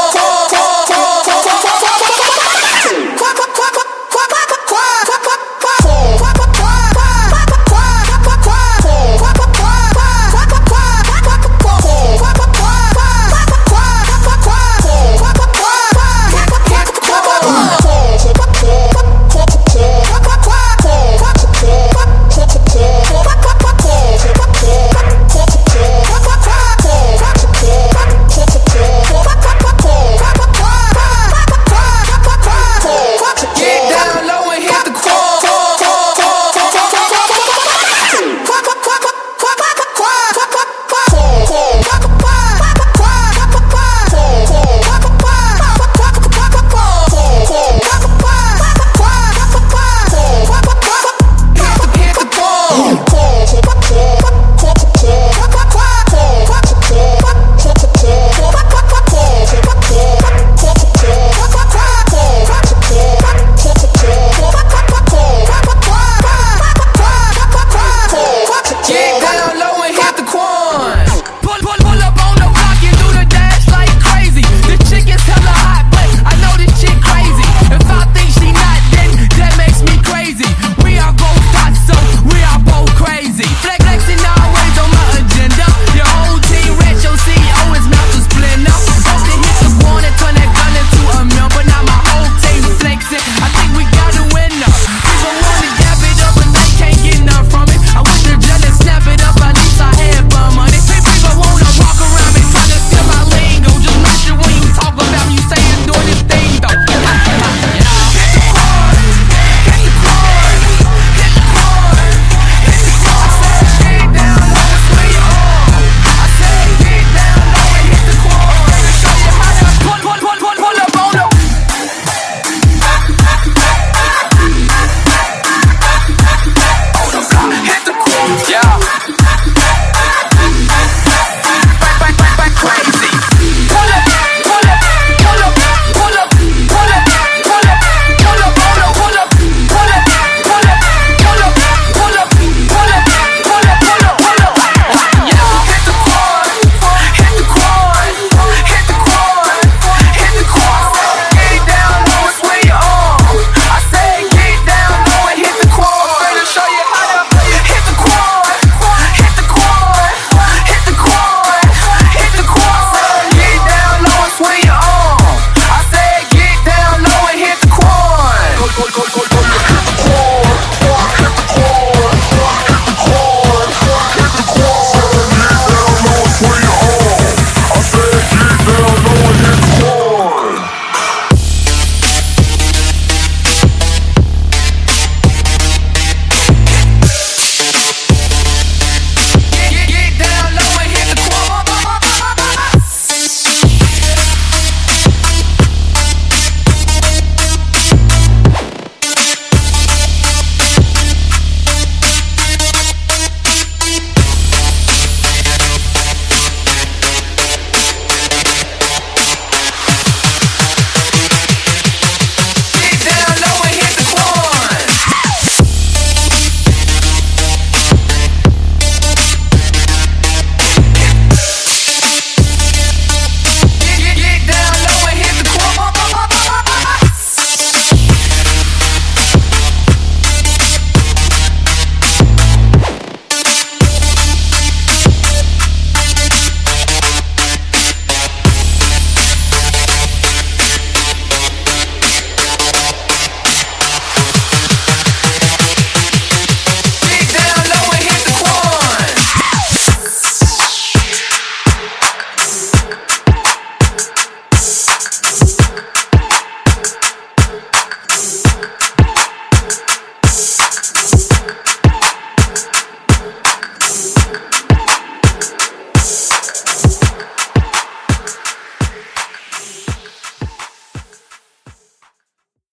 talk, talk, talk.